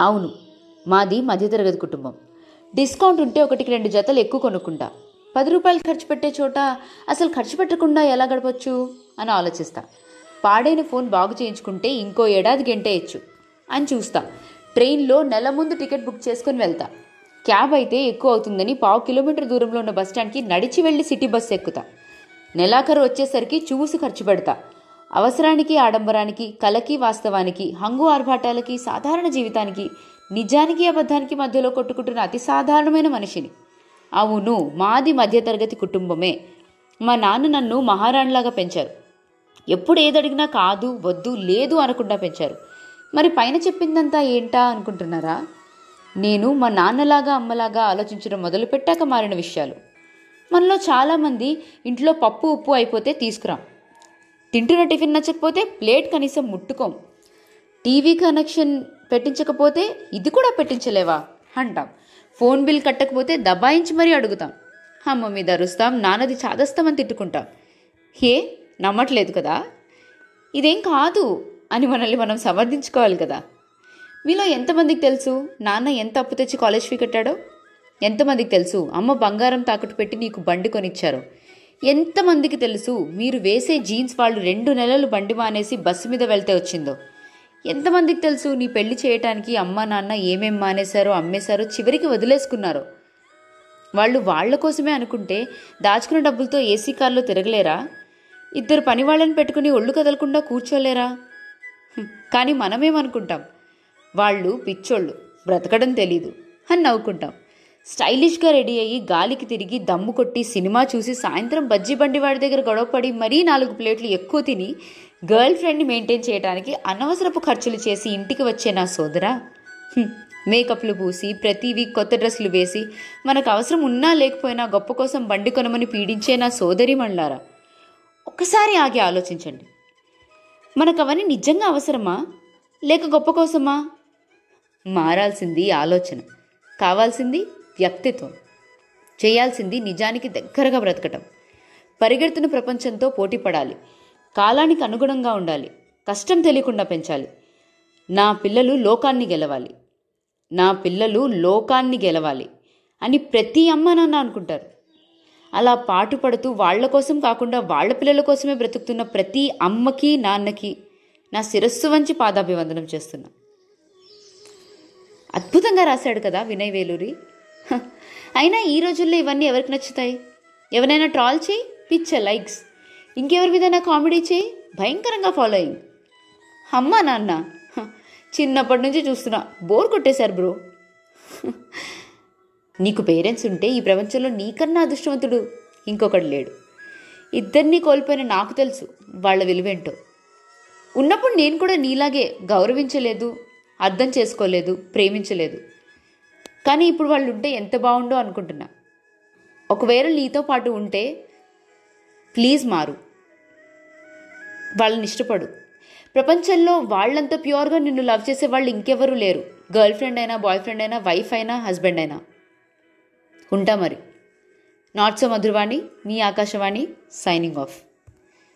అవును మాది మధ్యతరగతి కుటుంబం. డిస్కౌంట్ ఉంటే ఒకటికి రెండు జతలు ఎక్కువ కొనుక్కుంటా. పది రూపాయలు ఖర్చు పెట్టే చోట అసలు ఖర్చు పెట్టకుండా ఎలా గడపచ్చు అని ఆలోచిస్తా. పాడైన ఫోన్ బాగు చేయించుకుంటే ఇంకో ఏడాది గంటేయచ్చు అని చూస్తా. ట్రైన్లో నెల ముందు టికెట్ బుక్ చేసుకొని వెళ్తా. క్యాబ్ అయితే ఎక్కువ అవుతుందని పావు కిలోమీటర్ దూరంలో ఉన్న బస్ స్టాండ్కి నడిచి వెళ్ళి సిటీ బస్సు ఎక్కుతా. నెలాఖరు వచ్చేసరికి చూసి ఖర్చు పెడతా. అవసరానికి ఆడంబరానికి కలకి వాస్తవానికి హంగు ఆర్భాటాలకి సాధారణ జీవితానికి నిజానికి అబద్ధానికి మధ్యలో కొట్టుకుంటున్న అతి సాధారణమైన మనిషిని. అవును మాది మధ్యతరగతి కుటుంబమే. మా నాన్న నన్ను మహారాణిలాగా పెంచారు. ఎప్పుడు ఏదడిగినా కాదు వద్దు లేదు అనకుండా పెంచారు. మరి పైన చెప్పిందంతా ఏంటా అనుకుంటున్నారా? నేను మా నాన్నలాగా అమ్మలాగా ఆలోచించడం మొదలుపెట్టాక మారిన విషయాలు. మనలో చాలామంది ఇంట్లో పప్పు ఉప్పు అయిపోతే తీసుకురాం. తింటున్న టిఫిన్ నచ్చకపోతే ప్లేట్ కనీసం ముట్టుకోం. టీవీ కనెక్షన్ పెట్టించకపోతే ఇది కూడా పెట్టించలేవా? అంటాం. ఫోన్ బిల్ కట్టకపోతే దబాయించి మరీ అడుగుతాం. అమ్మ మీద అరుస్తాం నాన్నది చాదస్తామని తిట్టుకుంటాం. ఏ నమ్మట్లేదు కదా? ఇదేం కాదు అని మనల్ని మనం సమర్థించుకోవాలి కదా? మీలో ఎంతమందికి తెలుసు నాన్న ఎంత అప్పు తెచ్చి కాలేజ్ ఫీ కట్టాడో? ఎంతమందికి తెలుసు అమ్మ బంగారం తాకట్టు పెట్టి నీకు బండి కొనిచ్చారో? ఎంతమందికి తెలుసు మీరు వేసే జీన్స్ వాళ్ళు రెండు నెలలు బండి మానేసి బస్సు మీద వెళ్తే వచ్చిందో? ఎంతమందికి తెలుసు నీ పెళ్ళి చేయటానికి అమ్మ నాన్న ఏమేం మానేశారో అమ్మేశారో చివరికి వదిలేసుకున్నారో? వాళ్ళు వాళ్ళ కోసమే అనుకుంటే దాచుకున్న డబ్బులతో ఏసీ కార్లో తిరగలేరా? ఇద్దరు పని వాళ్ళని పెట్టుకుని ఒళ్ళు కదలకుండా కూర్చోలేరా? కానీ మనమేమనుకుంటాం? వాళ్ళు పిచ్చోళ్ళు బ్రతకడం తెలీదు అని నవ్వుకుంటాం. స్టైలిష్గా రెడీ అయ్యి గాలికి తిరిగి దమ్ము కొట్టి సినిమా చూసి సాయంత్రం బజ్జీ బండి వాడి దగ్గర గొడవపడి మరీ నాలుగు ప్లేట్లు ఎక్కువ తిని గర్ల్ ఫ్రెండ్ని మెయింటైన్ చేయడానికి అనవసరపు ఖర్చులు చేసి ఇంటికి వచ్చే నా సోదరా. మేకప్లు పూసి ప్రతి వీక్ కొత్త డ్రెస్సులు వేసి మనకు అవసరం ఉన్నా లేకపోయినా గొప్ప కోసం బండి కొనమని పీడించే నా సోదరి మండలారా ఒక్కసారి ఆగి ఆలోచించండి. మనకు అవన్నీ నిజంగా అవసరమా? లేక గొప్ప కోసమా? మారాల్సింది ఆలోచన. కావాల్సింది వ్యక్తిత్వం. చేయాల్సింది నిజానికి దగ్గరగా బ్రతకటం. పరిగెడుతున్న ప్రపంచంతో పోటీ పడాలి. కాలానికి అనుగుణంగా ఉండాలి. కష్టం తెలియకుండా పెంచాలి. నా పిల్లలు లోకాన్ని గెలవాలి. నా పిల్లలు లోకాన్ని గెలవాలి అని ప్రతి అమ్మ నాన్న అనుకుంటారు. అలా పాటుపడుతూ వాళ్ళ కోసం కాకుండా వాళ్ళ పిల్లల కోసమే బ్రతుకుతున్న ప్రతి అమ్మకి నాన్నకి నా శిరస్సు వంచి పాదాభివందనం చేస్తున్నా. అద్భుతంగా రాశాడు కదా వినయ్ వేలూరి. అయినా ఈ రోజుల్లో ఇవన్నీ ఎవరికి నచ్చుతాయి? ఎవరైనా ట్రాల్ చేయి పిచ్చ లైక్స్ ఇంకెవరి మీదైనా కామెడీ చేయి భయంకరంగా ఫాలోయింగ్ అమ్మా నాన్న చిన్నప్పటి నుంచి చూస్తున్నా. బోర్ కొట్టేశారు బ్రో నీకు పేరెంట్స్ ఉంటే ఈ ప్రపంచంలో నీకన్నా అదృష్టవంతుడు ఇంకొకడు లేడు. ఇద్దరినీ కోల్పోయిన నాకు తెలుసు వాళ్ళ విలువేంటో. ఉన్నప్పుడు నేను కూడా నీలాగే గౌరవించలేదు అర్థం చేసుకోలేదు ప్రేమించలేదు. కానీ ఇప్పుడు వాళ్ళు ఉంటే ఎంత బాగుండో అనుకుంటున్నా. ఒకవేళ నీతో పాటు ఉంటే ప్లీజ్ మారు. వాళ్ళని ఇష్టపడు. ప్రపంచంలో వాళ్ళంత ప్యూర్గా నిన్ను లవ్ చేసే వాళ్ళు ఇంకెవరూ లేరు. గర్ల్ ఫ్రెండ్ అయినా బాయ్ ఫ్రెండ్ అయినా వైఫ్ అయినా హస్బెండ్ అయినా. ఉంటా మరి. నాట్ సో మధురవాణి మీ ఆకాశవాణి సైనింగ్ ఆఫ్.